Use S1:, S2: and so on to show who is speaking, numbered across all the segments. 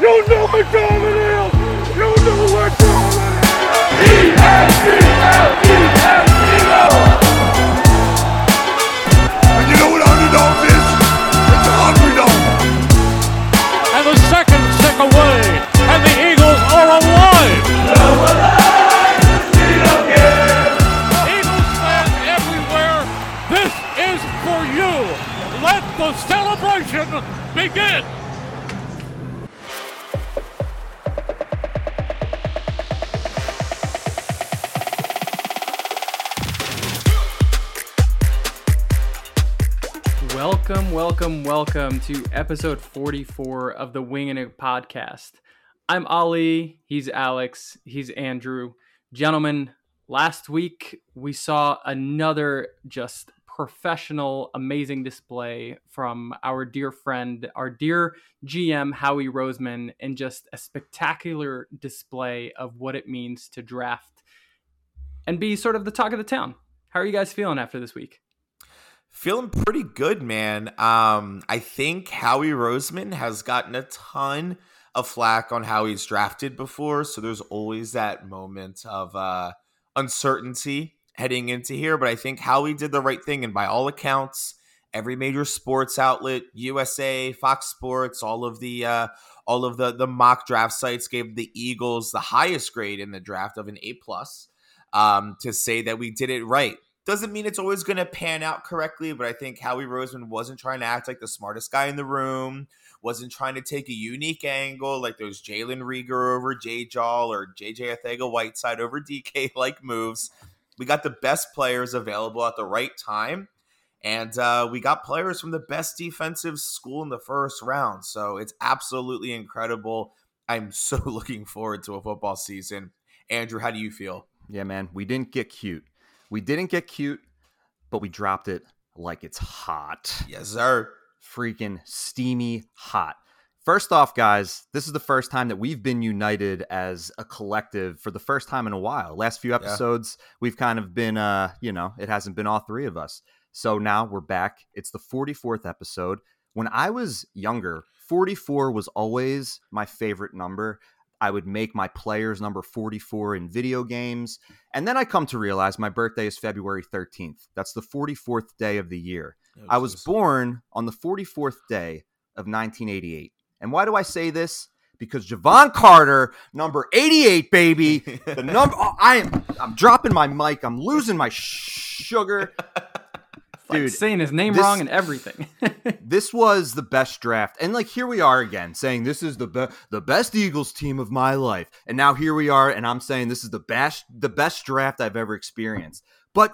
S1: You know time
S2: to episode 44 of the Winging It podcast. I'm Ali, he's Aleks, he's Andrew. Gentlemen, last week we saw another just professional, amazing display from our dear friend, our dear GM, Howie Roseman, and just a spectacular display of what it means to draft and be sort of the talk of the town. How are you guys feeling after this week?
S3: Feeling pretty good, man. Um, I think Howie Roseman has gotten a ton of flack on how he's drafted before, so there's always that moment of uh, uncertainty heading into here. But I think Howie did the right thing, and by all accounts, every major sports outlet, USA, Fox Sports, all of the uh, all of the the mock draft sites gave the Eagles the highest grade in the draft of an A plus um, to say that we did it right. Doesn't mean it's always going to pan out correctly, but I think Howie Roseman wasn't trying to act like the smartest guy in the room, wasn't trying to take a unique angle like those Jalen Reagor over Jay Jaw or JJ Arcega-Whiteside over DK like moves. We got the best players available at the right time, and uh, we got players from the best defensive school in the first round. So it's absolutely incredible. I'm so looking forward to a football season. Andrew, how do you feel?
S4: Yeah, man, we didn't get cute. We didn't get cute, but we dropped it like it's hot.
S3: Yes, sir.
S4: Freaking steamy hot. First off, guys, this is the first time that we've been united as a collective for the first time in a while. Last few episodes, we've kind of been, uh, you know, it hasn't been all three of us. So now we're back. It's the 44th episode. When I was younger, 44 was always my favorite number. I would make my players number 44 in video games. And then I come to realize my birthday is February 13th. That's the 44th day of the year. Oh, I was born on the 44th day of 1988. And why do I say this? Because Javon Carter, number 88, baby. The number oh, I am I'm dropping my mic. I'm losing my sugar.
S2: Like
S4: Dude,
S2: saying his name
S4: this-
S2: wrong and everything.
S4: this was the best draft and like here we are again saying this is the be- the best eagles team of my life and now here we are and i'm saying this is the best the best draft i've ever experienced. But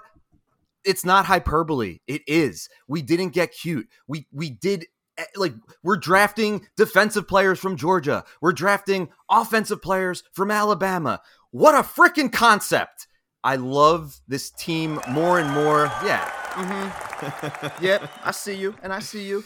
S4: it's not hyperbole. It is. We didn't get cute. We we did eh, like we're drafting defensive players from georgia. We're drafting offensive players from alabama. What a freaking concept i love this team more and more yeah mm-hmm yep, I see you, and I see you.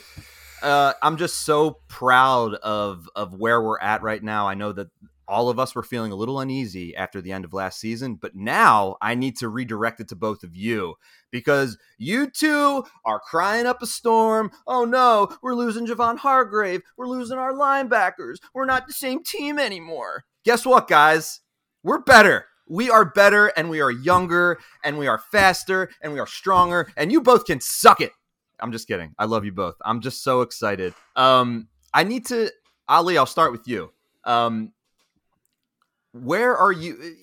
S4: Uh, I'm just so proud of of where we're at right now. I know that all of us were feeling a little uneasy after the end of last season, but now I need to redirect it to both of you because you two are crying up a storm. Oh no, we're losing Javon Hargrave. We're losing our linebackers. We're not the same team anymore. Guess what, guys? We're better. We are better and we are younger and we are faster and we are stronger and you both can suck it. I'm just kidding. I love you both. I'm just so excited. Um I need to Ali, I'll start with you. Um where are you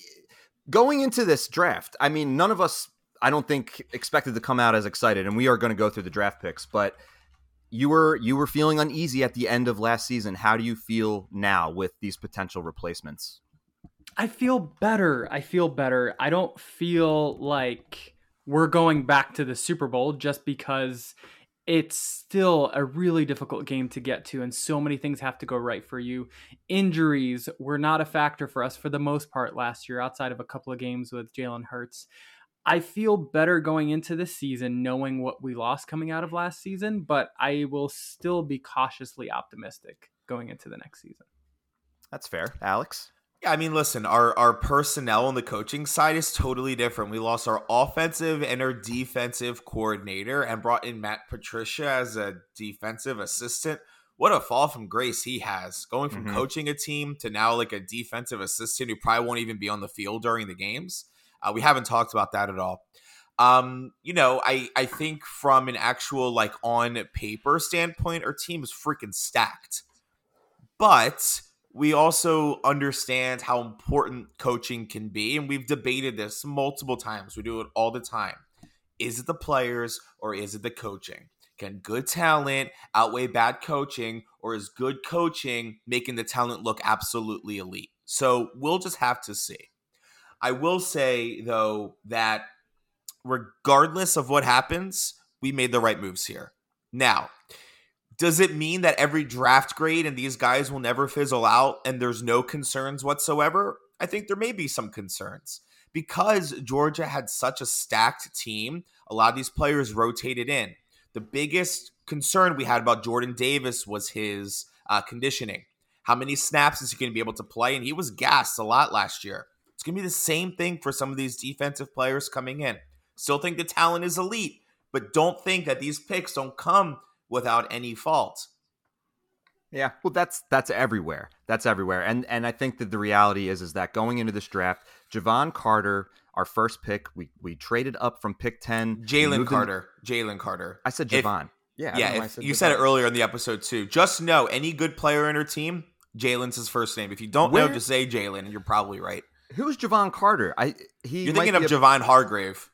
S4: going into this draft? I mean, none of us I don't think expected to come out as excited and we are going to go through the draft picks, but you were you were feeling uneasy at the end of last season. How do you feel now with these potential replacements?
S2: I feel better. I feel better. I don't feel like we're going back to the Super Bowl just because it's still a really difficult game to get to, and so many things have to go right for you. Injuries were not a factor for us for the most part last year, outside of a couple of games with Jalen Hurts. I feel better going into this season knowing what we lost coming out of last season, but I will still be cautiously optimistic going into the next season.
S4: That's fair. Aleks?
S3: Yeah, I mean, listen, our our personnel on the coaching side is totally different. We lost our offensive and our defensive coordinator and brought in Matt Patricia as a defensive assistant. what a fall from grace he has going from
S4: Mhm.
S3: coaching a team to now like a defensive assistant who probably won't even be on the field during the games. Uh, we haven't talked about that at all. Um, you know, I I think from an actual like on paper standpoint, our team is freaking stacked. But we also understand how important coaching can be, and we've debated this multiple times. We do it all the time. Is it the players or is it the coaching? Can good talent outweigh bad coaching, or is good coaching making the talent look absolutely elite? So we'll just have to see. I will say, though, that regardless of what happens, we made the right moves here. Now, does it mean that every draft grade and these guys will never fizzle out and there's no concerns whatsoever? I think there may be some concerns because Georgia had such a stacked team. A lot of these players rotated in. The biggest concern we had about Jordan Davis was his uh, conditioning. How many snaps is he going to be able to play? And he was gassed a lot last year. It's going to be the same thing for some of these defensive players coming in. Still think the talent is elite, but don't think that these picks don't come without any fault.
S4: Yeah, well, that's that's everywhere. That's everywhere, and and I think that the reality is is that going into this draft, Javon Carter, our first pick, we we traded up from pick ten.
S3: Jalen Carter. Jalen Carter.
S4: I said
S3: If-
S4: Javon. yeah, I don't
S3: yeah,
S4: I
S3: if, you said it earlier in the episode too. Just know any good player in her team, Jalen's his first name. If you don't know,
S4: Where-
S3: just say Jalen, and you're probably right.
S4: Who's Javon Carter? I he.
S3: You're thinking of
S4: a-
S3: Javon Hargrave.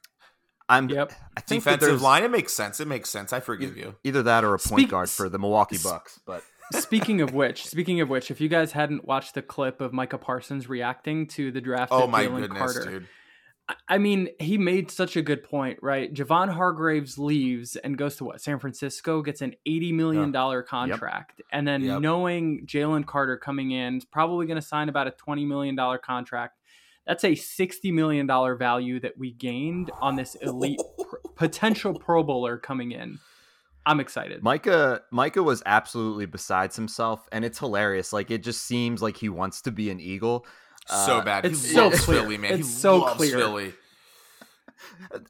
S4: I'm.
S2: Yep.
S4: I think that
S3: Defensive line. It makes sense. It makes sense. I forgive you.
S4: either that or a point
S2: Speak-
S4: guard for the Milwaukee Bucks. But
S2: speaking of which, speaking of which, if you guys hadn't watched the clip of Micah Parsons reacting to the draft
S3: Oh my
S2: Jalen
S3: goodness,
S2: Carter,
S3: dude.
S2: I- I mean, he made such a good point, right? Javon Hargraves leaves and goes to what? San Francisco gets an eighty million dollar contract, and then
S3: Yep.
S2: knowing Jalen Carter coming in is probably going to sign about a twenty million dollar contract. That's a sixty million dollar value that we gained on this elite pr- potential Pro Bowler coming in. I'm excited.
S4: Micah Micah was absolutely besides himself, and it's hilarious. Like it just seems like he wants to be an Eagle.
S3: so
S4: Uh,
S3: bad.
S2: it's
S3: he
S2: so
S3: loves
S2: clear.
S3: Philly, man.
S2: It's
S3: he
S2: so
S3: loves
S2: clear.
S3: Philly.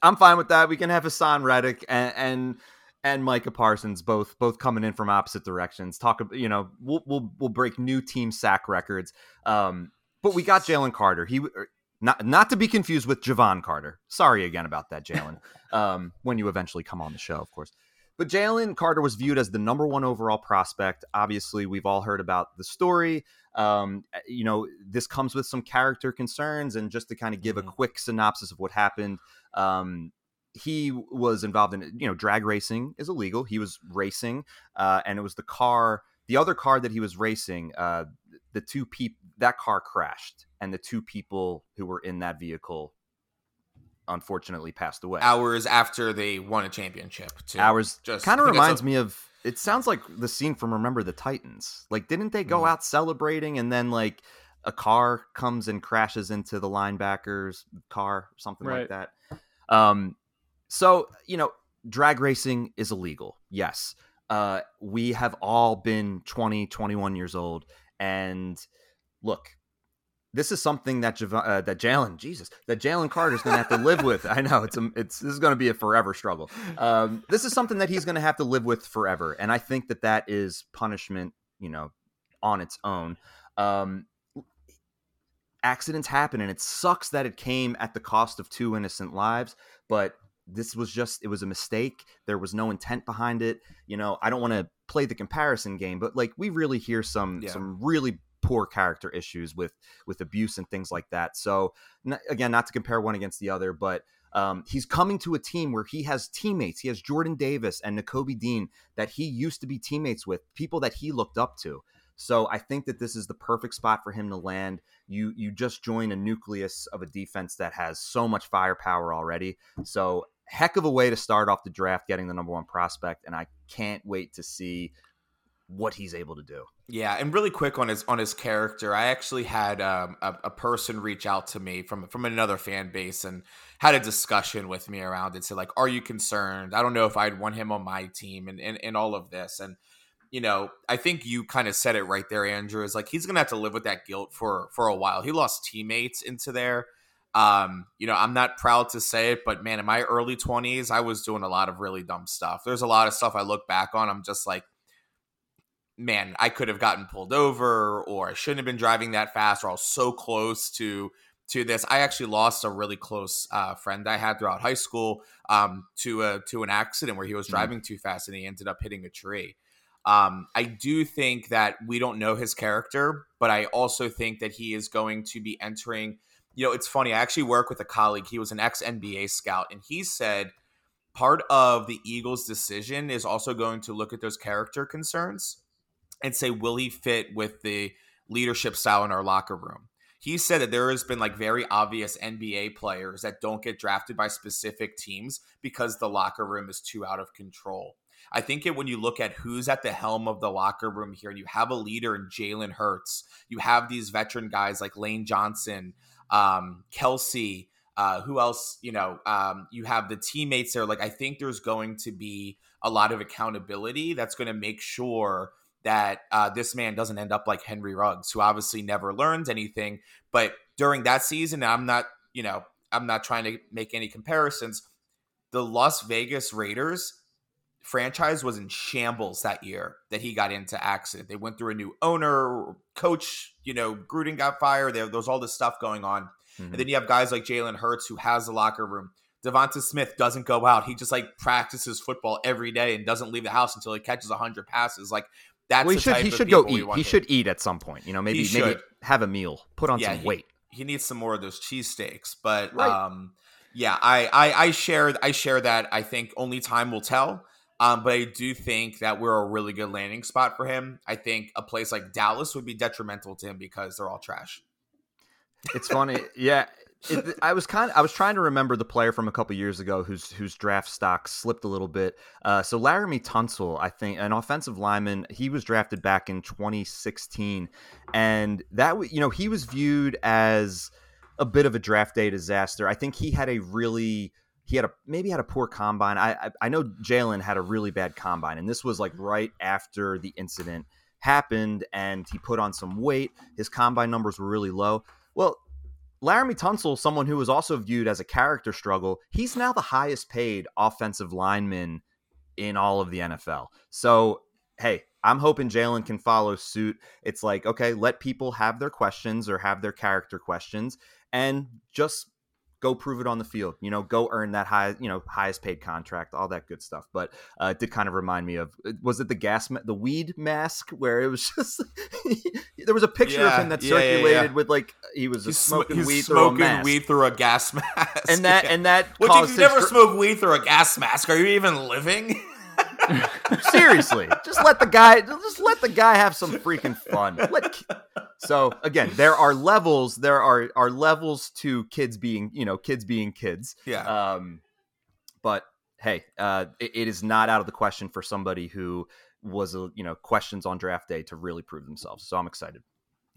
S4: I'm fine with that. We can have Haason Reddick and and, and Micah Parsons both both coming in from opposite directions. Talk about you know we'll we'll we'll break new team sack records. Um, but we got Jalen Carter. He er, not not to be confused with Javon Carter. Sorry again about that, Jalen. um, when you eventually come on the show, of course. But Jalen Carter was viewed as the number one overall prospect. Obviously, we've all heard about the story. Um, you know, this comes with some character concerns, and just to kind of give a
S3: Mhm.
S4: quick synopsis of what happened. Um, he was involved in you know drag racing is illegal. He was racing, uh, and it was the car, the other car that he was racing. Uh, the two people that car crashed, and the two people who were in that vehicle unfortunately passed away.
S3: Hours after they won a championship. Too.
S4: Hours
S3: Just-
S4: kind of reminds
S3: a-
S4: me of. It sounds like the scene from Remember the Titans. Like, didn't they go
S3: Mhm.
S4: out celebrating and then like a car comes and crashes into the linebacker's car, something like that? Um, so you know, drag racing is illegal. Yes, uh, we have all been 20, 21 years old, and look, this is something that Jav- uh, that Jalen, Jesus, that Jalen Carter's going to have to live with. I know it's a, it's this is going to be a forever struggle. Um, this is something that he's going to have to live with forever, and I think that that is punishment, you know, on its own. Um, accidents happen, and it sucks that it came at the cost of two innocent lives, but this was just it was a mistake there was no intent behind it you know i don't want to play the comparison game but like we really hear some
S3: Yeah.
S4: some really poor character issues with with abuse and things like that. So n- again not to compare one against the other but um, he's coming to a team where he has teammates. He has jordan davis and Nakobe dean that he used to be teammates with people that he looked up to. So i think that this is the perfect spot for him to land. You you just join a nucleus of a defense that has so much firepower already. So heck of a way to start off the draft getting the number one prospect and i can't wait to see what he's able to do
S3: Yeah, and really quick on his on his character, I actually had um, a, a person reach out to me from from another fan base and had a discussion with me around it. Said like, "Are you concerned? I don't know if I'd want him on my team and and, and all of this." And you know, I think you kind of said it right there, Andrew. Is like he's gonna have to live with that guilt for for a while. He lost teammates into there. Um, you know, I'm not proud to say it, but man, in my early 20s, I was doing a lot of really dumb stuff. There's a lot of stuff I look back on. I'm just like, man, I could have gotten pulled over, or I shouldn't have been driving that fast, or I was so close to to this. I actually lost a really close uh, friend I had throughout high school um, to a to an accident where he was
S4: Mhm.
S3: driving too fast and he ended up hitting a tree. Um, I do think that we don't know his character, but I also think that he is going to be entering. You know, it's funny. I actually work with a colleague. He was an ex NBA scout, and he said part of the Eagles' decision is also going to look at those character concerns and say, will he fit with the leadership style in our locker room? He said that there has been like very obvious NBA players that don't get drafted by specific teams because the locker room is too out of control. I think it, when you look at who's at the helm of the locker room here, and you have a leader in Jalen Hurts, you have these veteran guys like Lane Johnson, um, Kelce, uh, who else? You know, um, you have the teammates there. Like, I think there's going to be a lot of accountability that's going to make sure that uh, this man doesn't end up like Henry Ruggs, who obviously never learned anything. But during that season, I'm not, you know, I'm not trying to make any comparisons. The Las Vegas Raiders franchise was in shambles that year that he got into accident. They went through a new owner, coach, you know, Gruden got fired. There, there was all this stuff going on.
S4: Mhm.
S3: And then you have guys like Jalen Hurts who has the locker room. Devonta Smith doesn't go out. He just like practices football every day and doesn't leave the house until he catches 100 passes. Like that's
S4: well, he
S3: the
S4: should he should go eat. He should eat at some point. You know, maybe maybe have a meal, put on
S3: Yeah,
S4: some
S3: he-
S4: weight.
S3: he needs some more of those cheesesteaks. But
S4: Right.
S3: um, yeah, I, I I share I share that. I think only time will tell. Um, but I do think that we're a really good landing spot for him. I think a place like Dallas would be detrimental to him because they're all trash.
S4: It's funny, yeah. It, I was kind I was trying to remember the player from a couple years ago whose whose draft stock slipped a little bit. Uh, so Laremy Tunsil, I think, an offensive lineman, he was drafted back in 2016, and that you know he was viewed as a bit of a draft day disaster. I think he had a really he had a maybe had a poor combine. I I, I know Jalen had a really bad combine, and this was like right after the incident happened, and he put on some weight. His combine numbers were really low. Well, Laremy Tunsil, someone who was also viewed as a character struggle, he's now the highest paid offensive lineman in all of the NFL. So, hey, I'm hoping Jalen can follow suit. It's like, okay, let people have their questions or have their character questions and just go prove it on the field. You know, go earn that high, you know, highest paid contract, all that good stuff. But uh, it did kind of remind me of was it the gas, ma- the weed mask where it was just there was a picture of him that
S3: yeah, yeah, yeah.
S4: circulated with like he was
S3: He's
S4: smoking weed through a
S3: smoking weed through a gas mask,
S4: and that
S3: Yeah.
S4: and that
S3: Which if you never
S4: his-
S3: smoke weed through a gas mask, are you even living?
S4: seriously. Just let the guy just let the guy have some freaking fun. Let, so again there are levels there are are levels to kids being you know kids being kids.
S3: Yeah.
S4: um but hey uh it, it is not out of the question for somebody who was a you know questions on draft day to really prove themselves. So i'm excited.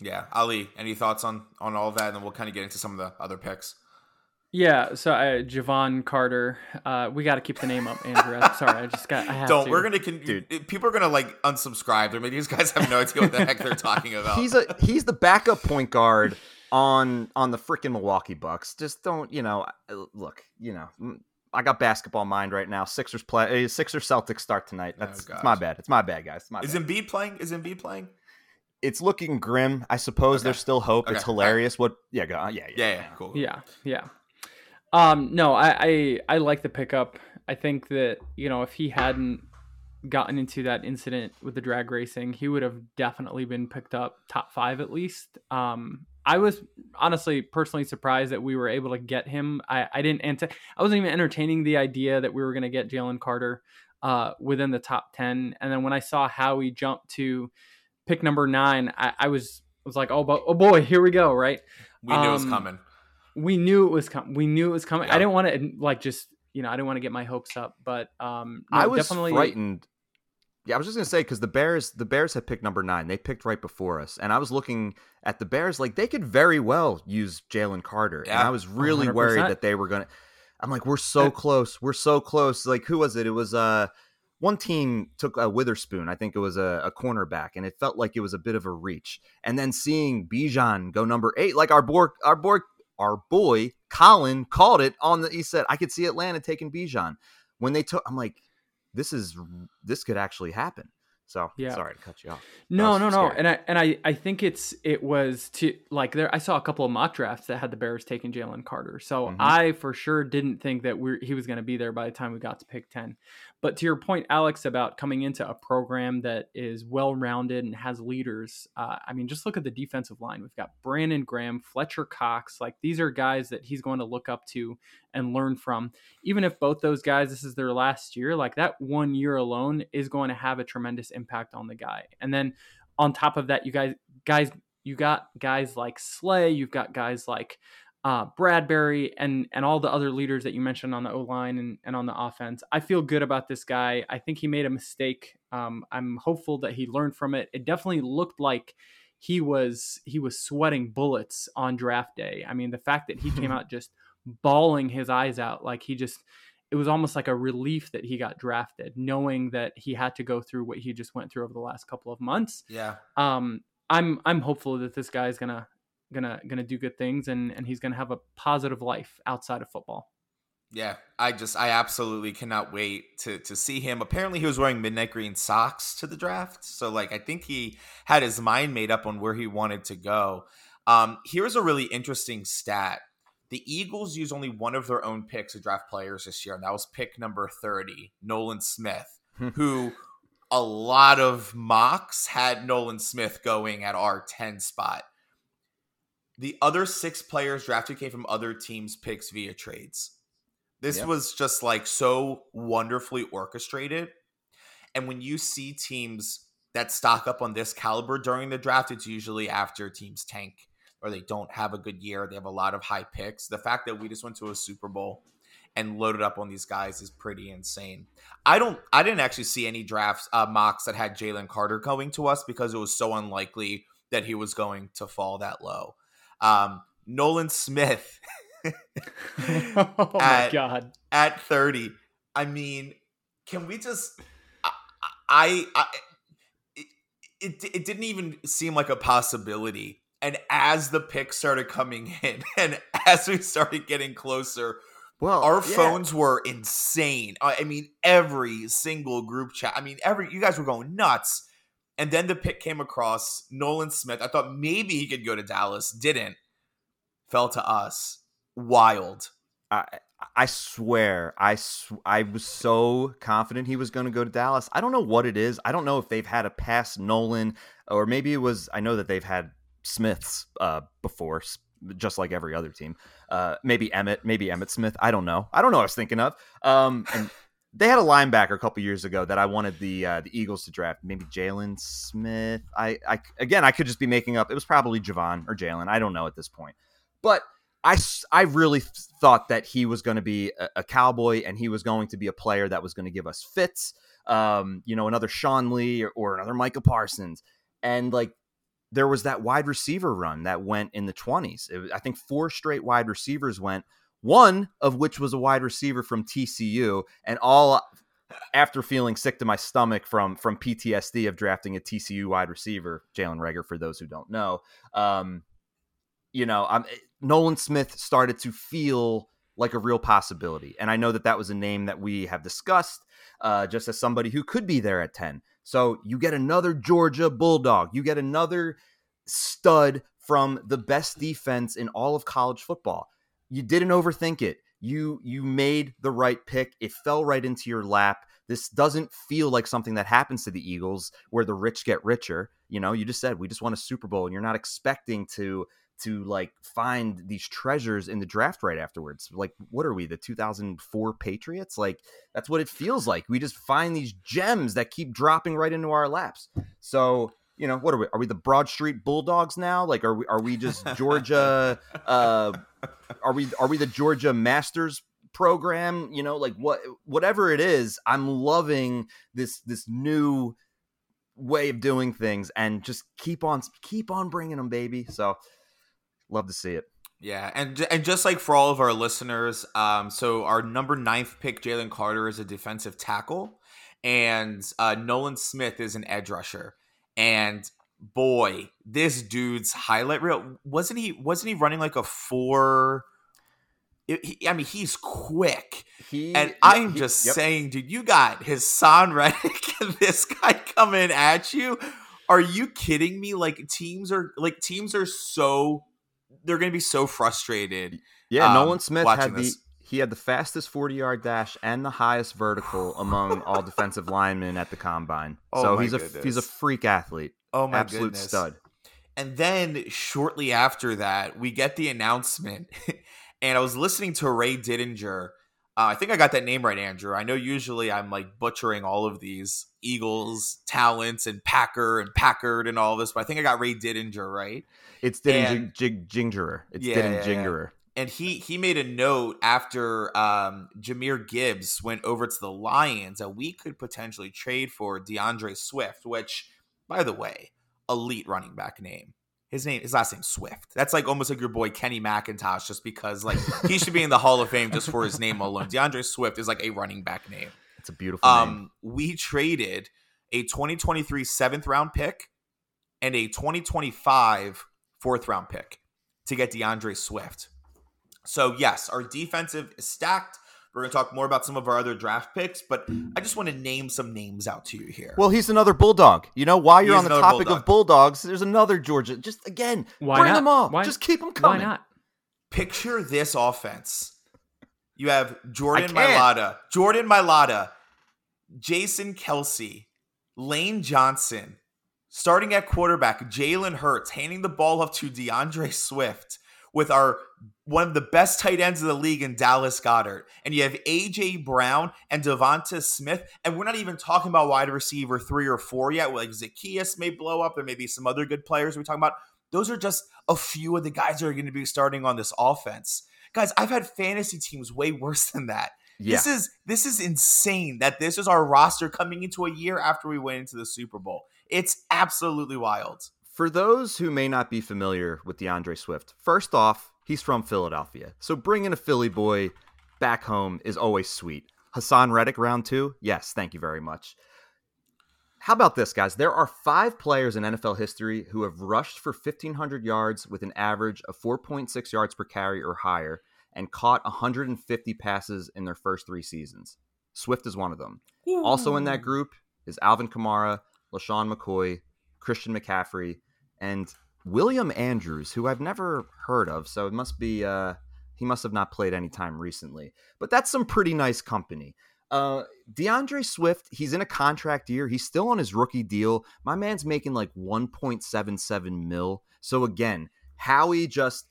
S3: Yeah, Ali, any thoughts on on all of that, and then we'll kind of get into some of the other picks.
S2: Yeah, so uh, Javon Carter. Uh, we got to keep the name up, Andrew. I'm sorry, I just got. I have
S3: Don't.
S2: to.
S3: We're gonna. Con-
S4: Dude.
S3: People are gonna like unsubscribe. I mean, these guys have no idea what the heck they're talking about.
S4: he's a he's the backup point guard on on the freaking Milwaukee Bucks. Just don't you know? uh, Look, you know, mm, I got basketball mind right now. Sixers play. uh, Sixers Celtics start tonight.
S3: Oh,
S4: That's it's my bad. It's my bad, guys. It's my
S3: Is
S4: bad.
S3: Embiid playing? Is Embiid playing?
S4: It's looking grim. I suppose
S3: Okay.
S4: there's still hope. It's
S3: Okay.
S4: hilarious. What? Yeah, go. Yeah, yeah,
S3: Yeah, yeah, cool.
S2: Yeah, yeah. Um, no, I, I I like the pickup. I think that you know if he hadn't gotten into that incident with the drag racing, he would have definitely been picked up top five at least. Um, I was honestly personally surprised that we were able to get him. I I didn't ante- I wasn't even entertaining the idea that we were going to get Jalen Carter uh within the top ten. And then when I saw how he jumped to pick number nine, I, I was was like, oh, bo- oh boy, here we go, right?
S3: We knew it was
S2: Um,
S3: coming.
S2: We knew it was coming. We knew it was coming.
S3: Yeah.
S2: I didn't want to like just you know I didn't want to get my hopes up, but um, no,
S4: I was
S2: definitely
S4: frightened. Yeah, I was just gonna say because the Bears, the Bears had picked number nine. They picked right before us, and I was looking at the Bears like they could very well use Jalen Carter, and I was really worried
S2: 100%.
S4: that they were gonna. I'm like, we're so close. We're so close. Like, who was it? It was uh one team took a Witherspoon. I think it was a, a cornerback, and it felt like it was a bit of a reach. And then seeing Bijan go number eight, like our boy, our boy, our boy Colin called it on the. He said, "I could see Atlanta taking Bijan." When they took, I'm like, this is this could actually happen. So
S2: Yeah.
S4: sorry to cut you off.
S2: No, no, no.
S4: scary.
S2: And I and I, I think it's it was to like there I saw a couple of mock drafts that had the Bears taking Jalen Carter. So
S4: Mhm.
S2: I for sure didn't think that we he was going to be there by the time we got to pick 10. But to your point, Aleks, about coming into a program that is well rounded and has leaders, uh, I mean, just look at the defensive line. We've got Brandon Graham, Fletcher Cox. Like these are guys that he's going to look up to and learn from. Even if both those guys, this is their last year, like that one year alone is going to have a tremendous impact on the guy. And then on top of that, you guys, guys, you got guys like Slay, you've got guys like uh, Bradbury and and all the other leaders that you mentioned on the O line and, and on the offense. I feel good about this guy. I think he made a mistake. Um, I'm hopeful that he learned from it. It definitely looked like he was he was sweating bullets on draft day. I mean, the fact that he came out just bawling his eyes out, like he just it was almost like a relief that he got drafted, knowing that he had to go through what he just went through over the last couple of months
S3: Yeah.
S2: um, I'm I'm hopeful that this guy's gonna gonna gonna do good things and and he's gonna have a positive life outside of football.
S3: Yeah, I just I absolutely cannot wait to to see him. Apparently he was wearing midnight green socks to the draft. So like I think he had his mind made up on where he wanted to go. Um here's a really interesting stat. The Eagles use only one of their own picks to draft players this year, and that was pick number 30, Nolan Smith, who a lot of mocks had Nolan Smith going at our 10 spot. The other six players drafted came from other teams' picks via trades. This
S4: Yep.
S3: was just like so wonderfully orchestrated. And when you see teams that stock up on this caliber during the draft, it's usually after teams tank or they don't have a good year. They have a lot of high picks. The fact that we just went to a Super Bowl and loaded up on these guys is pretty insane. I don't I didn't actually see any drafts uh, mocks that had Jalen Carter going to us because it was so unlikely that he was going to fall that low. Um, Nolan Smith
S2: oh my
S3: At-
S2: god.
S3: at 30. I mean, can we just I I, I it, it it didn't even seem like a possibility. And as the picks started coming in and as we started getting closer,
S4: Well,
S3: our
S4: yeah.
S3: phones were insane. I I mean, every single group chat. I mean, every you guys were going nuts. And then the pick came across Nolan Smith. I thought maybe he could go to Dallas. Didn't. Fell to us. Wild.
S4: I, I swear, I sw- I was so confident he was going to go to Dallas. I don't know what it is. I don't know if they've had a past Nolan, or maybe it was. I know that they've had Smiths uh, before, just like every other team. Uh, maybe Emmitt, maybe Emmitt Smith. I don't know. I don't know. what I was thinking of. Um, and they had a linebacker a couple years ago that I wanted the uh, the Eagles to draft. Maybe Jalen Smith. I, I again, I could just be making up. It was probably Javon or Jalen. I don't know at this point, but. I I really thought that he was going to be a, a cowboy and he was going to be a player that was going to give us fits, um, you know, another Sean Lee or, or another Micah Parsons. And like there was that wide receiver run that went in the 20s. It I think four straight wide receivers went, one of which was a wide receiver from TCU, and all after feeling sick to my stomach from from PTSD of drafting a TCU wide receiver, Jalen Reagor, for those who don't know. Um, you know, I'm Nolan Smith started to feel like a real possibility, and I know that that was a name that we have discussed, uh, just as somebody who could be there at ten. So you get another Georgia Bulldog, you get another stud from the best defense in all of college football. You didn't overthink it. You you made the right pick. It fell right into your lap. This doesn't feel like something that happens to the Eagles where the rich get richer. You know, you just said we just won a Super Bowl and you're not expecting to to like find these treasures in the draft right afterwards. Like what are we, the 2004 Patriots? Like that's what it feels like. We just find these gems that keep dropping right into our laps. So, you know, what are we? Are we the Broad Street Bulldogs now? Like are we are we just Georgia uh are we are we the Georgia Masters program? You know, like what whatever it is, I'm loving this this new way of doing things and just keep on keep on bringing them baby. So love to see it.
S3: Yeah, and and just like for all of our listeners, um, so our number ninth pick, Jalen Carter, is a defensive tackle, and uh, Nolan Smith is an edge rusher. And boy, this dude's highlight reel wasn't he? Wasn't he running like a four? he, I mean, he's quick.
S4: He
S3: And I'm
S4: he-
S3: just
S4: yep.
S3: saying, dude, you got Haason Reddick and this guy coming at you. Are you kidding me? Like teams are like teams are so they're gonna be so frustrated.
S4: Yeah,
S3: um,
S4: Nolan Smith had the
S3: this.
S4: He had the fastest 40 yard dash and the highest vertical among all defensive linemen at the combine.
S3: Oh
S4: so he's a he's a freak athlete.
S3: Oh my
S4: Absolute
S3: goodness.
S4: stud.
S3: And then shortly after that, we get the announcement. and I was listening to Ray Didinger. Uh, I think I got that name right, Andrew. I know usually I'm like butchering all of these Eagles talents and Packer and Packard and all this, but I think I got Ray Didinger right.
S4: It's Didinger,
S3: And-
S4: Jig, Jig, Gingerer. It's
S3: Yeah,
S4: Didden
S3: yeah, yeah.
S4: Gingerer.
S3: And he he made a note after um, Jahmyr Gibbs went over to the Lions that we could potentially trade for D'Andre Swift, which, by the way, elite running back name. His name, his last name Swift. That's like almost like your boy Kenny McIntosh, just because like he should be in the Hall of Fame just for his name alone. D'Andre Swift is like a running back name.
S4: It's a beautiful name.
S3: Um, we traded a 2023 seventh round pick and a 2025 fourth round pick to get D'Andre Swift. So yes, our defensive is stacked. We're going to talk more about some of our other draft picks, but I just want to name some names out to you here.
S4: Well, he's another bulldog. You know, while you're on the topic
S3: Bulldog.
S4: of bulldogs, there's another Georgia. Just again,
S2: Why
S4: bring
S2: not?
S4: them all.
S2: Why-
S4: Just keep them coming.
S2: Why not?
S3: picture this offense. You have Jordan
S4: can't.
S3: Mailata, Jordan Mailata, Jason Kelce, Lane Johnson, starting at quarterback, Jalen Hurts, handing the ball off to D'Andre Swift with our one of the best tight ends of the league in Dallas Goedert. And you have AJ Brown and Devonta Smith. And we're not even talking about wide receiver three or four yet. Like Zacchaeus may blow up. There may be some other good players we're talking about. Those are just a few of the guys that are going to be starting on this offense. Guys, I've had fantasy teams way worse than that.
S4: Yeah.
S3: This is this is insane that this is our roster coming into a year after we went into the Super Bowl. It's absolutely wild.
S4: For those who may not be familiar with D'Andre Swift, first off, he's from Philadelphia. So bringing a Philly boy back home is always sweet. Haason Reddick, round two? Yes, thank you very much. How about this, guys? There are five players in NFL history who have rushed for 1,500 yards with an average of 4.6 yards per carry or higher and caught 150 passes in their first three seasons. Swift is one of them. Also in that group is Alvin Kamara, LeSean McCoy, Christian McCaffrey, and William Andrews, who I've never heard of, so it must be uh he must have not played any time recently. But that's some pretty nice company. Uh D'Andre Swift, he's in a contract year. He's still on his rookie deal. My man's making like 1.77 mil. So again, Howie just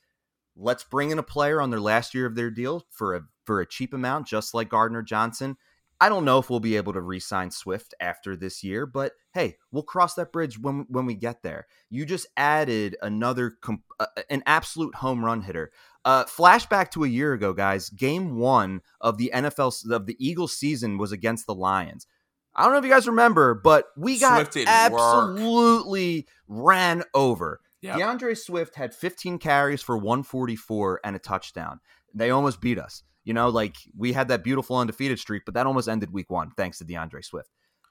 S4: let's bring in a player on their last year of their deal for a for a cheap amount, just like Gardner Johnson. I don't know if we'll be able to re-sign Swift after this year, but hey, we'll cross that bridge when when we get there. You just added another com- uh, an absolute home run hitter. Uh, flashback to a year ago, guys. Game one of the NFL of the Eagles season was against the Lions. I don't know if you guys remember, but we got
S3: did work.
S4: absolutely ran over.
S3: Yep.
S4: D'Andre Swift had 15 carries for 144 and a touchdown. They almost beat us. You know, like we had that beautiful undefeated streak, but that almost ended week one thanks to D'Andre Swift.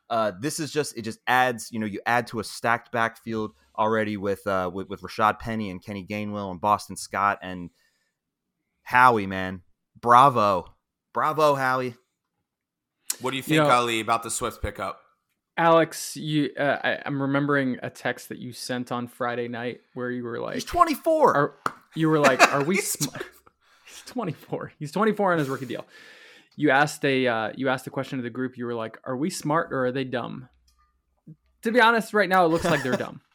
S4: Uh, this is just it just adds, you know, you add to a stacked backfield already with uh with, with Rashad Penny and Kenny Gainwell and Boston Scott and Howie, man. Bravo. Bravo, Howie.
S3: What do you think,
S2: You know-
S3: Ali, about the Swift pickup?
S2: Aleks, you, uh, I, I'm remembering a text that you sent on Friday night where you were like,
S4: He's 24.
S2: are, you were like, are we?
S3: He's
S2: Sm- He's 24. He's 24 on his rookie deal. You asked a, uh, you asked a question to the group. You were like, are we smart or are they dumb? To be honest, right now it looks like they're dumb.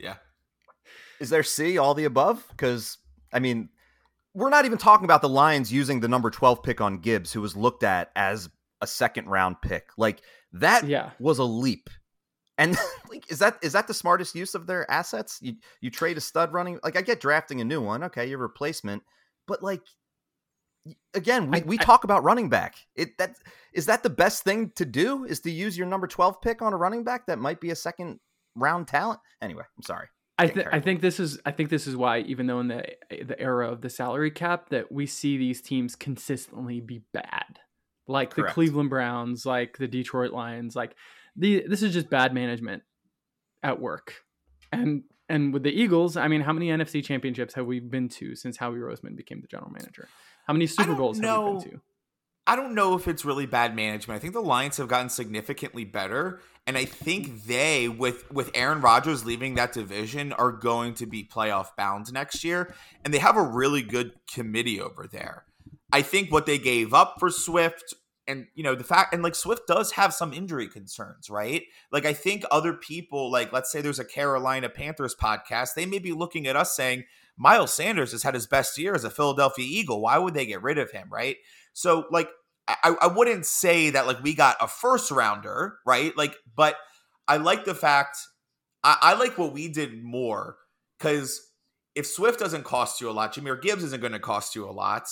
S3: Yeah.
S4: Is there C, all the above? Because, I mean, we're not even talking about the Lions using the number 12 pick on Gibbs, who was looked at as a second round pick. Like, that
S2: Yeah.
S4: was a leap. And like, is that is that the smartest use of their assets? You you trade a stud running like I get drafting a new one, okay, your replacement, but like again, we, we
S2: I-
S4: talk about running back. It that is that the best thing to do is to use your number twelve pick on a running back that might be a second round talent. Anyway, I'm sorry.
S2: I, th- I think this is I think this is why even though in the the era of the salary cap that we see these teams consistently be bad, like the Cleveland Browns, like the Detroit Lions, like the this is just bad management at work, and And with the Eagles, I mean, how many NFC championships have we been to since Howie Roseman became the general manager? How many Super Bowls have we been to?
S3: I don't know if it's really bad management. I think the Lions have gotten significantly better, and I think they, with with Aaron Rodgers leaving that division, are going to be playoff bound next year, and they have a really good committee over there. I think what they gave up for Swift, and you know the fact, and like Swift does have some injury concerns, right? Like I think other people, like let's say there's a Carolina Panthers podcast, they may be looking at us saying Miles Sanders has had his best year as a Philadelphia Eagle. Why would they get rid of him, right? So like I, I wouldn't say that like we got a first rounder, right? Like, but I like the fact I, I like what we did more because if Swift doesn't cost you a lot, Jahmyr Gibbs isn't going to cost you a lot.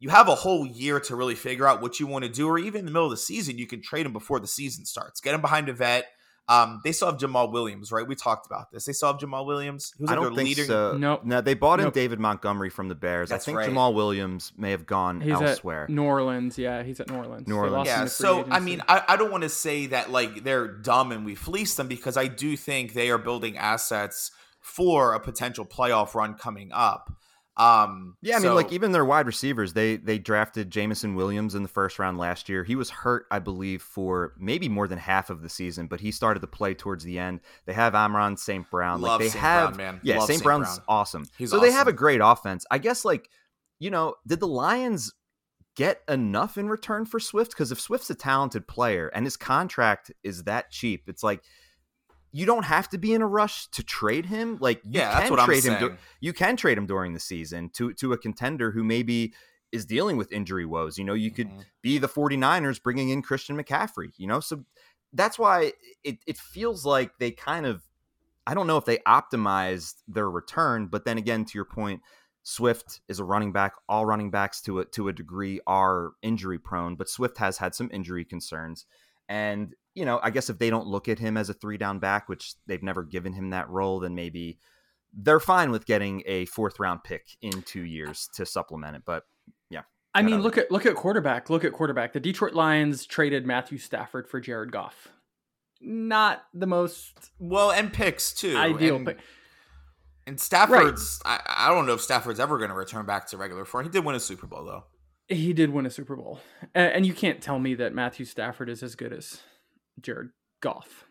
S3: You have a whole year to really figure out what you want to do, or even in the middle of the season, you can trade him before the season starts. Get him behind a vet. Um, they still have Jamaal Williams, right? We talked about this. They still have Jamaal Williams. Who's
S4: I
S3: like
S4: don't
S3: their
S4: think
S3: leader.
S4: so.
S2: Nope.
S4: No, they bought in
S2: Nope.
S4: David Montgomery from the Bears.
S3: That's
S4: I think
S3: right.
S4: Jamaal Williams may have gone
S2: He's
S4: elsewhere.
S2: at New Orleans. Yeah, he's at New Orleans.
S4: New Orleans.
S3: Yeah,
S2: to free
S3: so I mean, I, I don't want to say that like they're dumb and we fleece them because I do think they are building assets for a potential playoff run coming up. Um,
S4: Yeah, I mean, like even their wide receivers, they they drafted Jameson Williams in the first round last year. He was hurt, I believe, for maybe more than half of the season, but he started to play towards the end. They have Amon-Ra St. Brown.
S3: Love
S4: like they
S3: St.
S4: have,
S3: Brown, man.
S4: yeah, St.
S3: St.
S4: Brown's
S3: Brown.
S4: awesome.
S3: He's
S4: so they have a great offense. I guess, like you know, did the Lions get enough in return for Swift? Because if Swift's a talented player and his contract is that cheap, it's like. You don't have to be in a rush to trade him. Like you
S3: yeah,
S4: can
S3: that's what I'm
S4: trade him.
S3: saying.
S4: dur- you can trade him during the season to to a contender who maybe is dealing with injury woes. You know, you could
S3: Mhm.
S4: be the 49ers bringing in Christian McCaffrey, you know? So that's why it, it feels like they kind of I don't know if they optimized their return, but then again to your point, Swift is a running back. All running backs to a to a degree are injury prone, but Swift has had some injury concerns. And, you know, I guess if they don't look at him as a three down back, which they've never given him that role, then maybe they're fine with getting a fourth round pick in two years to supplement it. But yeah.
S2: I mean, look at look at quarterback. Look at quarterback. The Detroit Lions traded Matthew Stafford for Jared Goff. Not the most
S3: Well, and picks too.
S2: ideal
S3: and,
S2: pick.
S3: And Stafford's, I, I don't know if Stafford's ever going to return back to regular form. He did win a Super Bowl though.
S2: He did win a Super Bowl, A- and you can't tell me that Matthew Stafford is as good as Jared Goff.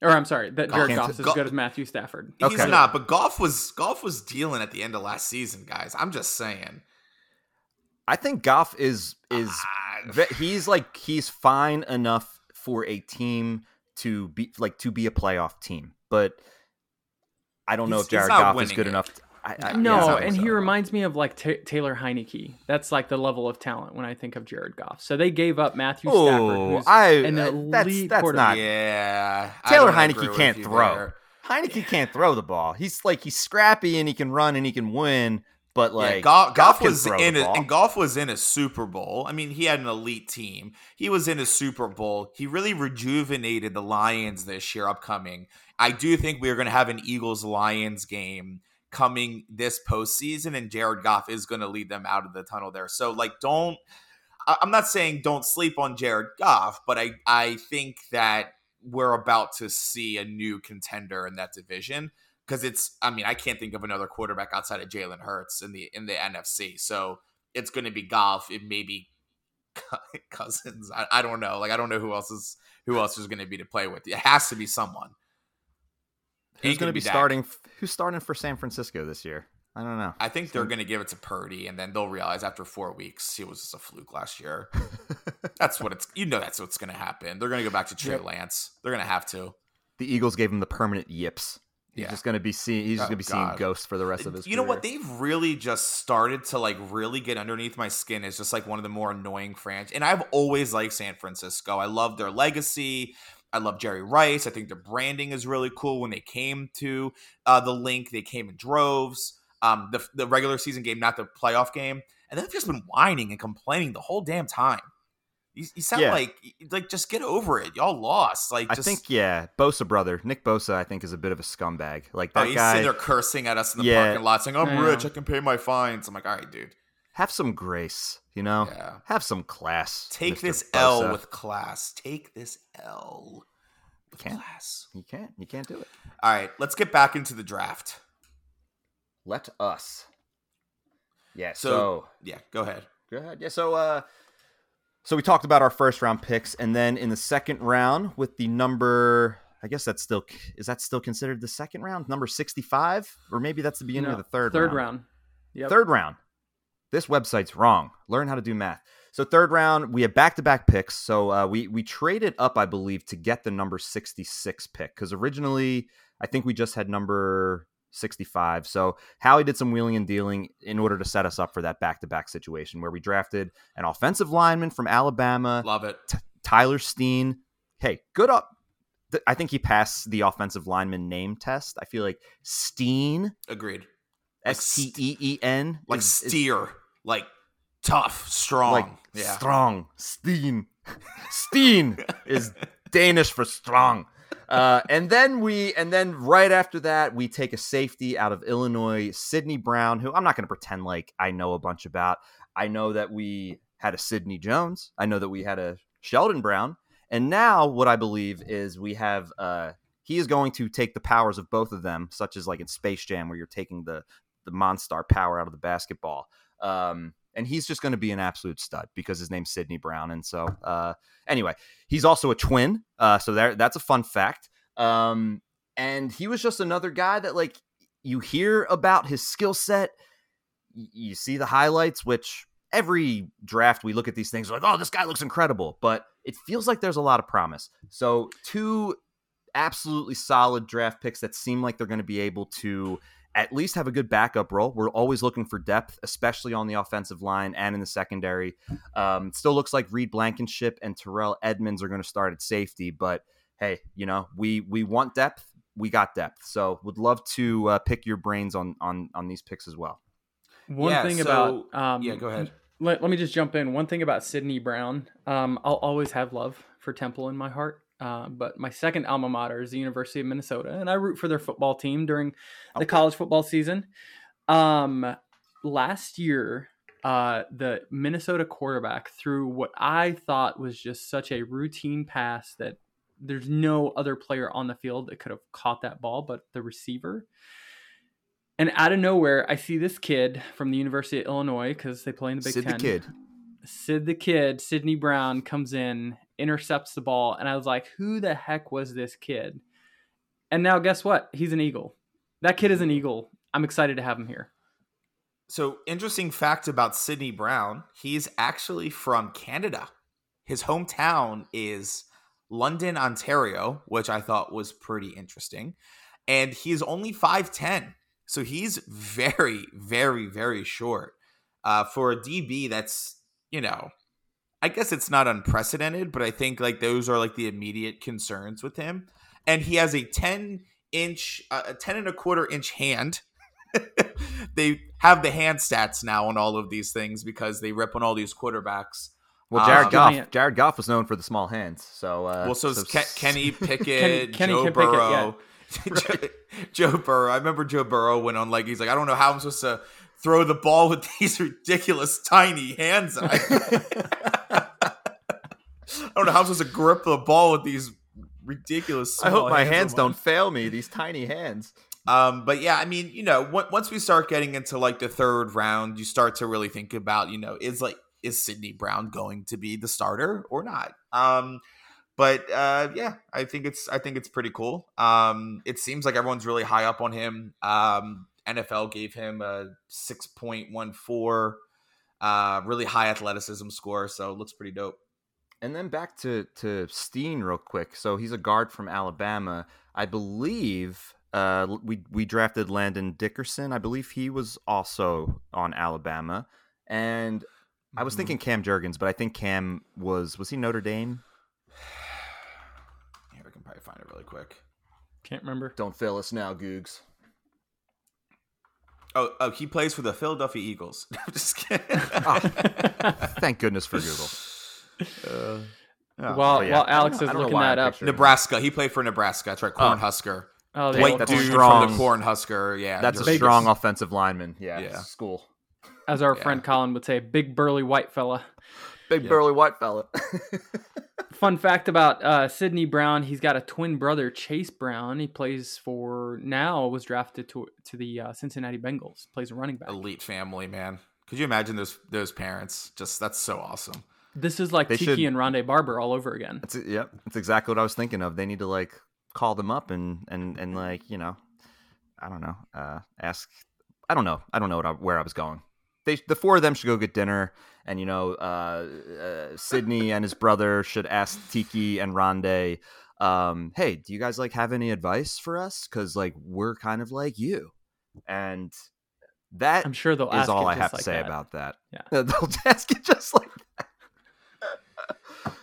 S2: Or I'm sorry, that
S3: Goff.
S2: Jared
S4: Can't-
S2: Goff is as
S3: Goff-
S2: good as Matthew Stafford.
S3: He's not, but Goff was Goff was dealing at the end of last season, guys. I'm just saying.
S4: I think Goff is is
S3: Ah,
S4: he's like he's fine enough for a team to be like to be a playoff team, but I don't know if Jared Goff is good
S3: it.
S4: enough. to- I, I,
S3: No,
S2: No,
S4: yeah, I
S3: so-
S2: and he reminds me of like Ta Taylor Heinicke. That's like the level of talent when I think of Jared Goff. So they gave up Matthew
S4: Oh,
S2: Stafford, who's
S4: I
S2: an elite
S4: that's that's
S2: quarterback.
S4: not
S3: yeah,
S4: Taylor
S3: don't Heinicke
S4: can't throw.
S3: there.
S4: Heinicke can't throw the ball. He's like he's scrappy and he can run and he can win, but like
S3: yeah, Goff, Goff
S4: can
S3: was in a, and Goff was in a Super Bowl. I mean, he had an elite team. He was in a Super Bowl. He really rejuvenated the Lions this year upcoming. I do think we are going to have an Eagles Lions game coming this postseason, and Jared Goff is going to lead them out of the tunnel there. So, like, don't. I'm not saying don't sleep on Jared Goff, but I I think that we're about to see a new contender in that division because it's I mean I can't think of another quarterback outside of Jalen Hurts in the in the NFC. So it's going to be Goff. It may be Cousins. I, I don't know. Like I don't know who else is who else is going to be to play with. It has to be someone.
S4: Who's going to be
S3: Dak.
S4: starting? Who's starting for San Francisco this year? I don't know.
S3: I think they're going to give it to Purdy, and then they'll realize after four weeks he was just a fluke last year. that's what it's. You know that's what's going to happen. They're going to go back to Trey
S2: Yep.
S3: Lance. They're going to have to.
S4: the Eagles gave him the permanent yips. He's
S3: Yeah.
S4: just going to be seeing. He's just
S3: Oh,
S4: going to be seeing ghosts for the rest of his.
S3: you know what they've really just started to like really get underneath my skin is just like one of the more annoying franchises and i've always liked san francisco i love their legacy i love jerry rice i think their branding is really cool when they came to uh, the Linc they came in droves um, the, the regular season game not the playoff game and they've just been whining and complaining the whole damn time you, you sound
S4: Yeah.
S3: like like just get over it y'all lost like
S4: I think yeah, Bosa brother Nick Bosa. I think is a bit of a scumbag. Like
S3: oh,
S4: that
S3: he's
S4: guy.
S3: sitting there cursing at us in the
S4: Yeah.
S3: parking lot saying i'm
S2: Yeah.
S3: rich i can pay my fines i'm like all right dude
S4: Have some grace, you know.
S3: yeah
S4: Have some class.
S3: Take
S4: Mr.
S3: this
S4: Bosa.
S3: L with class. Take this L.
S4: can't.
S3: Class.
S4: You can't. You can't do it.
S3: All right, let's get back into the draft.
S4: Let us. Yeah.
S3: So,
S4: So,
S3: yeah, go ahead.
S4: go ahead. Yeah. So, uh, so we talked about our first round picks, and then in the second round with the number, I guess that's still is that still considered the second round, number sixty-five, or maybe that's the beginning
S2: No,
S4: of the third
S2: third
S4: round.
S2: round. Yep.
S4: Third round. This website's wrong. Learn how to do math. So third round, we have back-to-back picks. So uh, we we traded up, I believe, to get the number sixty-six pick because originally I think we just had number sixty-five. So Howie did some wheeling and dealing in order to set us up for that back-to-back situation where we drafted an offensive lineman from Alabama,
S3: Love it.
S4: Tyler Steen. Hey, good up. th- I think he passed the offensive lineman name test. I feel like Steen,
S3: Agreed.
S4: S T E E N,
S3: Like
S4: is- is-
S3: steer, like tough, strong.
S4: like
S3: yeah.
S4: strong. Steen. Steen is danish for strong. Uh, and then we and then right after that we take a safety out of illinois Sidney brown who i'm not going to pretend like i know a bunch about. I know that we had a Sidney jones. I know that we had a sheldon brown. And now what i believe is we have uh, he is going to take the powers of both of them such as like in space jam where you're taking the the monstar power out of the basketball um, and he's just going to be an absolute stud because his name's Sidney Brown. And so, uh, anyway, he's also a twin. Uh, so there, that's a fun fact. Um, and he was just another guy that, like, you hear about his skill set, you see the highlights, which every draft we look at these things like, oh, this guy looks incredible, but it feels like there's a lot of promise. So, two absolutely solid draft picks that seem like they're going to be able to at least have a good backup role. We're always looking for depth, especially on the offensive line and in the secondary. Um, still looks like Reed Blankenship and Terrell Edmunds are going to start at safety, but hey, you know we we want depth. We got depth, so would love to uh, pick your brains on on on these picks as well.
S2: One
S3: Yeah,
S2: thing
S3: so-
S2: about um,
S3: yeah, go ahead.
S2: Let, let me just jump in. One thing about Sidney Brown, um, I'll always have love for Temple in my heart. Uh, but my second alma mater is the University of Minnesota, and I root for their football team during the
S4: Okay.
S2: college football season. Um, last year, uh, the Minnesota quarterback threw what I thought was just such a routine pass that there's no other player on the field that could have caught that ball but the receiver. And out of nowhere, I see this kid from the University of Illinois because they play in the Big
S4: Sid the
S2: Ten.
S4: kid.
S2: Sid the kid, Sidney Brown comes in, intercepts the ball, and I was like, who the heck was this kid? And now guess what? He's an Eagle. That kid is an Eagle. I'm excited to have him here.
S3: So, interesting fact about Sidney Brown, he's actually from Canada. His hometown is London, Ontario, which I thought was pretty interesting. And he's only 5'10. So he's very, very, very short. Uh, for a DB, that's, you know, I guess it's not unprecedented, but I think like those are like the immediate concerns with him. And he has a 10 inch, uh, a 10 and a quarter inch hand. they have the hand stats now on all of these things because they rip on all these quarterbacks.
S4: Well, Jared
S3: Um,
S4: Goff.
S2: Giant.
S4: Jared Goff was known for the small hands. So, uh,
S3: Well, so, is Ke- Kenny Pickett,
S2: Kenny
S3: Joe
S2: Pickett,
S3: Burrow. Joe, Joe Burrow. I remember Joe Burrow went on like he's like, I don't know how I'm supposed to throw the ball with these ridiculous tiny hands. Don't know how I'm supposed to grip the ball with these ridiculous.
S4: I hope my
S3: hands
S4: hands don't fail me. These tiny hands.
S3: Um, but yeah, I mean, you know, on- once we start getting into like the third round, you start to really think about, you know, is like is Sidney Brown going to be the starter or not? Um, but uh, yeah, I think it's I think it's pretty cool. Um, it seems like everyone's really high up on him. Um, NFL gave him a six point one four, uh, really high athleticism score, so it looks pretty dope.
S4: And then back to to Steen real quick. So he's a guard from Alabama. I believe uh, we we drafted Landon Dickerson. I believe he was also on Alabama. And I was
S3: Mhm.
S4: thinking Cam Jurgens, but I think Cam was was he Notre Dame?
S3: Here we can probably find it really quick.
S2: Can't remember.
S4: Don't fail us now, Googs.
S3: Oh, oh, he plays for the Philadelphia Eagles. I'm just kidding.
S4: Oh, thank goodness for Google.
S3: Oh,
S2: while,
S4: yeah.
S2: while
S4: Aleks
S2: is
S4: I don't know
S2: looking that up,
S3: Nebraska. He played for Nebraska. That's right.
S4: Oh.
S3: Cornhusker.
S2: oh, there
S4: Wait,
S2: you go.
S3: White
S4: that's a
S3: dude
S4: strong-
S3: from the Cornhusker. Yeah,
S4: That's a
S3: Vegas.
S4: strong offensive lineman. Yeah,
S3: Yeah.
S4: school.
S2: as our
S3: Yeah.
S2: friend Colin would say, big burly white fella.
S4: big
S3: Yeah.
S4: burly white fella.
S2: Fun fact about uh, Sidney Brown: he's got a twin brother, Chase Brown. He plays for now was drafted to to the uh, Cincinnati Bengals. Plays a running back.
S3: Elite family, man. Could you imagine those those parents? Just that's so awesome.
S2: This is like
S4: They
S2: Tiki
S4: should-
S2: and Rondé Barber all over again.
S4: That's yep. That's exactly what I was thinking of. They need to like call them up and and and like you know, I don't know, uh, ask. I don't know. I don't know what I, where I was going. They the four of them should go get dinner, and you know, uh, uh, Sidney and his brother should ask Tiki and Rondé. Um, hey, do you guys like have any advice for us? Because like we're kind of like you, and that
S2: I'm sure they'll
S4: is all I have to
S2: like
S4: say
S2: that.
S4: about that.
S2: Yeah.
S4: They'll ask it just like.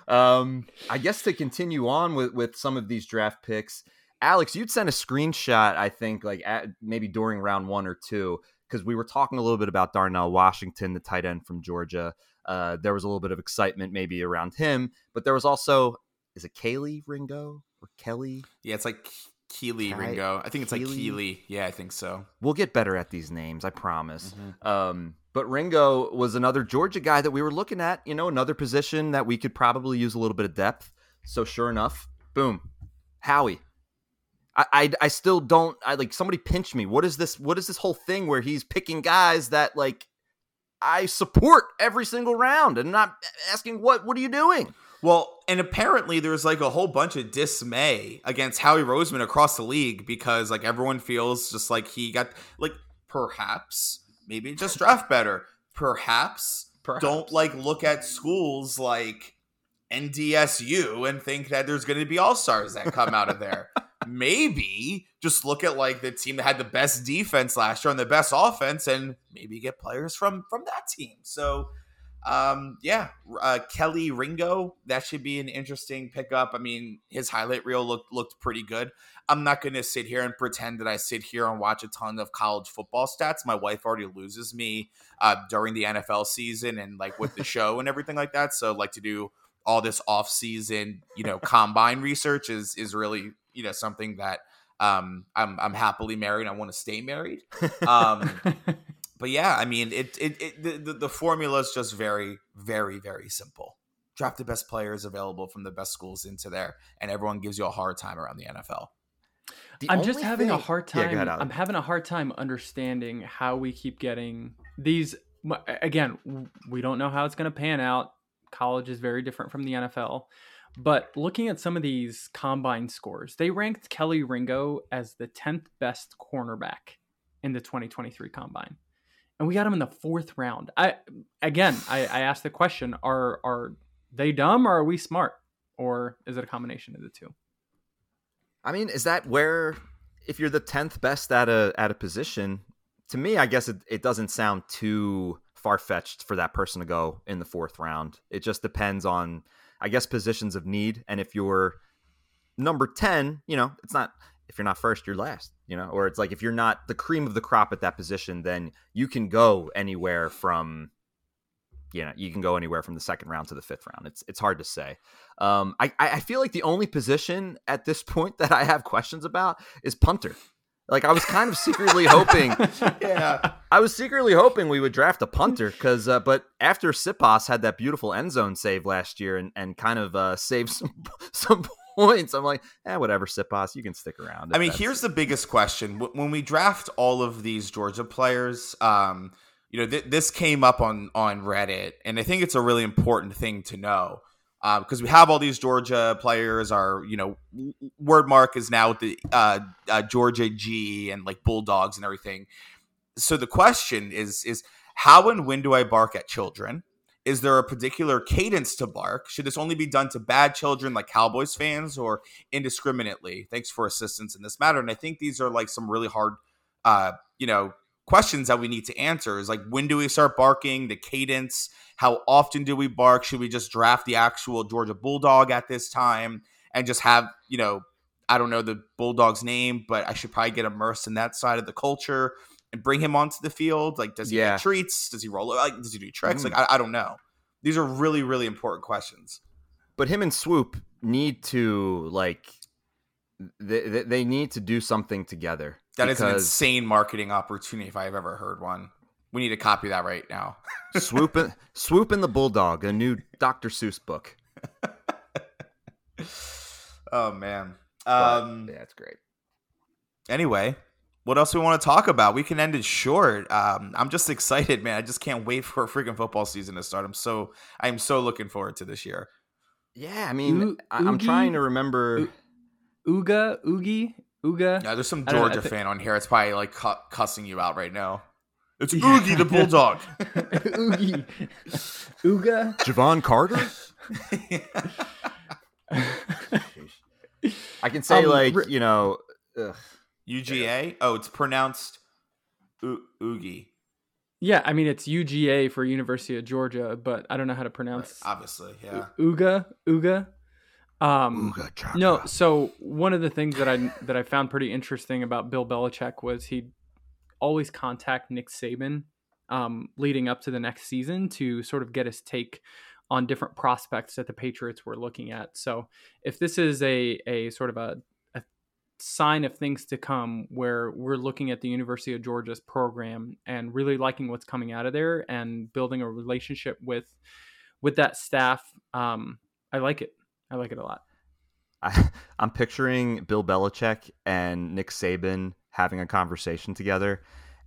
S4: Um, I guess to continue on with, with some of these draft picks, Aleks, you'd sent a screenshot, I think, like at, maybe during round one or two, because we were talking a little bit about Darnell Washington, the tight end from Georgia. Uh, there was a little bit of excitement maybe around him, but there was also, is it Kaylee Ringo or Kelly?
S3: Yeah, it's like Keely Ringo. I think it's like
S4: Keely?
S3: Yeah, I think so.
S4: We'll get better at these names, I promise.
S3: Mhm.
S4: Um, but Ringo was another Georgia guy that we were looking at, you know, another position that we could probably use a little bit of depth. So sure enough, boom, Howie. I, I, I still don't I like somebody pinch me. What is this what is this whole thing where he's picking guys that like I support every single round and not asking what what are you doing?
S3: Well, and apparently there's like a whole bunch of dismay against Howie Roseman across the league because like everyone feels just like he got like perhaps maybe just draft better. Perhaps,
S2: Perhaps.
S3: don't like look at schools like NDSU and think that there's going to be all stars that come out of there. maybe just look at like the team that had the best defense last year and the best offense, and maybe get players from from that team. So, um, yeah, uh, Kelly Ringo that should be an interesting pickup. I mean, his highlight reel looked looked pretty good. I'm not going to sit here and pretend that I sit here and watch a ton of college football stats. My wife already loses me uh, during the NFL season and like with the show and everything like that. So, like to do all this off season, you know, combine research is is really you know something that um, I'm I'm happily married. I want to stay married. Um, but yeah, I mean, it it, it the, the the formula is just very very very simple. Draft the best players available from the best schools into there, and everyone gives you a hard time around the NFL.
S4: The
S2: I'm just having a
S4: thing-
S2: hard
S4: Yeah,
S2: time.
S4: go ahead,
S2: I'm having a hard time understanding how we keep getting these. Again, we don't know how it's going to pan out. College is very different from the NFL. But looking at some of these combine scores, they ranked Kelly Ringo as the 10th best cornerback in the 2023 combine. And we got him in the fourth round. I again, I, I asked the question: Are are they dumb or are we smart, or is it a combination of the two?
S4: I mean, is that where if you're the tenth best at a at a position? To me, I guess it, it doesn't sound too far fetched for that person to go in the fourth round. It just depends on, I guess, positions of need. And if you're number ten, you know, it's not. If you're not first, you're last. You know, or it's like if you're not the cream of the crop at that position, then you can go anywhere from. You know, you can go anywhere from the second round to the fifth round. It's it's hard to say. Um, I I feel like the only position at this point that I have questions about is punter. Like I was kind of secretly hoping,
S3: Yeah,
S4: I was secretly hoping we would draft a punter because, uh, but after Siposs had that beautiful end zone save last year and, and kind of uh, saved some some points, I'm like, eh, whatever, Siposs, you can stick around.
S3: I mean, here's the biggest question: when we draft all of these Georgia players, um, you know, th- this came up on on Reddit, and I think it's a really important thing to know because we have all these Georgia players. Our you know, w- word mark is now with the uh, uh, Georgia G and like Bulldogs and everything. So the question is is how and when do I bark at children? Is there a particular cadence to bark? Should this only be done to bad children like Cowboys fans or indiscriminately? Thanks for assistance in this matter. And I think these are like some really hard, uh, you know, questions that we need to answer. Is like when do we start barking? The cadence. How often do we bark? Should we just draft the actual Georgia Bulldog at this time and just have you know, I don't know the Bulldog's name, but I should probably get immersed in that side of the culture and bring him onto the field. Like, does he
S4: Yeah.
S3: get treats? Does he roll? Like, does he do tricks?
S4: Mm.
S3: Like, I, I don't know. These are really, really important questions.
S4: but him and Swoop need to like they, they need to do something together.
S3: That is an insane marketing opportunity if I've ever heard one. We need to copy that right now.
S4: swoop in, swoop in the bulldog, a new Dr. Seuss book.
S3: oh man.
S4: But,
S3: Um.
S4: yeah, it's great.
S3: Anyway, what else we want to talk about? We can end it short. Um, I'm just excited, man. I just can't wait for a freaking football season to start. I'm so I'm so looking forward to this year.
S4: Yeah, I mean,
S2: Oo-
S4: I- I'm trying to remember.
S2: Oo- Ooga, Oogie, Ooga.
S3: Yeah, there's some
S2: I don't know, I
S3: Georgia
S2: thi-
S3: fan on here. It's probably like cu- cussing you out right now. It's
S2: Yeah.
S3: Oogie the bulldog.
S2: Oogie. Ooga.
S4: Javon Carter? I can say,
S2: Um,
S4: like,
S2: Ri-
S4: you know, ugh.
S3: UGA. Oh, it's pronounced Oo- Oogie.
S2: yeah, I mean it's UGA for University of Georgia, but I don't know how to pronounce
S3: Obviously, yeah.
S2: Uga. Ooga. Um,
S4: Ooga.
S2: No, so one of the things that I that I found pretty interesting about Bill Belichick was he'd always contact Nick Saban um, leading up to the next season to sort of get his take on different prospects that the Patriots were looking at. So if this is a a sort of a, a sign of things to come, where we're looking at the University of Georgia's program and really liking what's coming out of there and building a relationship with with that staff, um, I like it. I like it a lot.
S4: I, I'm picturing Bill Belichick and Nick Saban having a conversation together,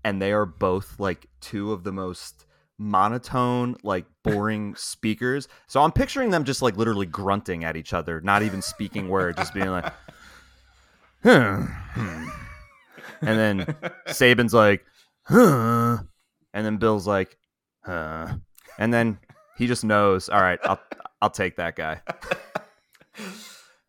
S4: and they are both like two of the most monotone, like boring speakers. So I'm picturing them just like literally grunting at each other, not even speaking words, just being like, huh, hmm. and then Saban's like, huh, and then Bill's like, huh, and then he just knows. All right, I'll I'll take that guy.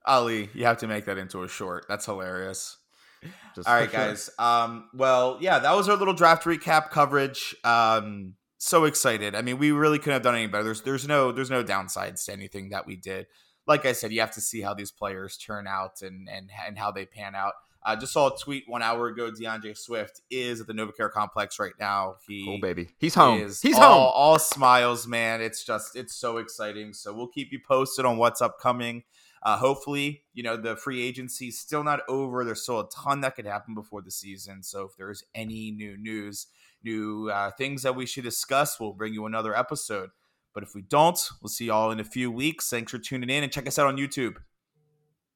S3: Ali, you have to make that into a short. That's hilarious.
S4: Just
S3: All right,
S4: sure.
S3: guys. Um, well, yeah, that was our little draft recap coverage. Um, so excited. I mean, we really couldn't have done any better. There's there's no there's no downsides to anything that we did. Like I said, you have to see how these players turn out and and and how they pan out. I just saw a tweet one hour ago. D'Andre Swift is at the NovaCare complex right now. He
S4: Cool baby. He's home. He's
S3: all,
S4: home.
S3: all smiles, man. It's just it's so exciting. So we'll keep you posted on what's upcoming. Uh, hopefully, you know the free agency is still not over. There's still a ton that could happen before the season. So if there's any new news, new uh, things that we should discuss, we'll bring you another episode. But if we don't, we'll see y'all in a few weeks. Thanks for tuning in and check us out on YouTube.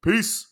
S3: Peace.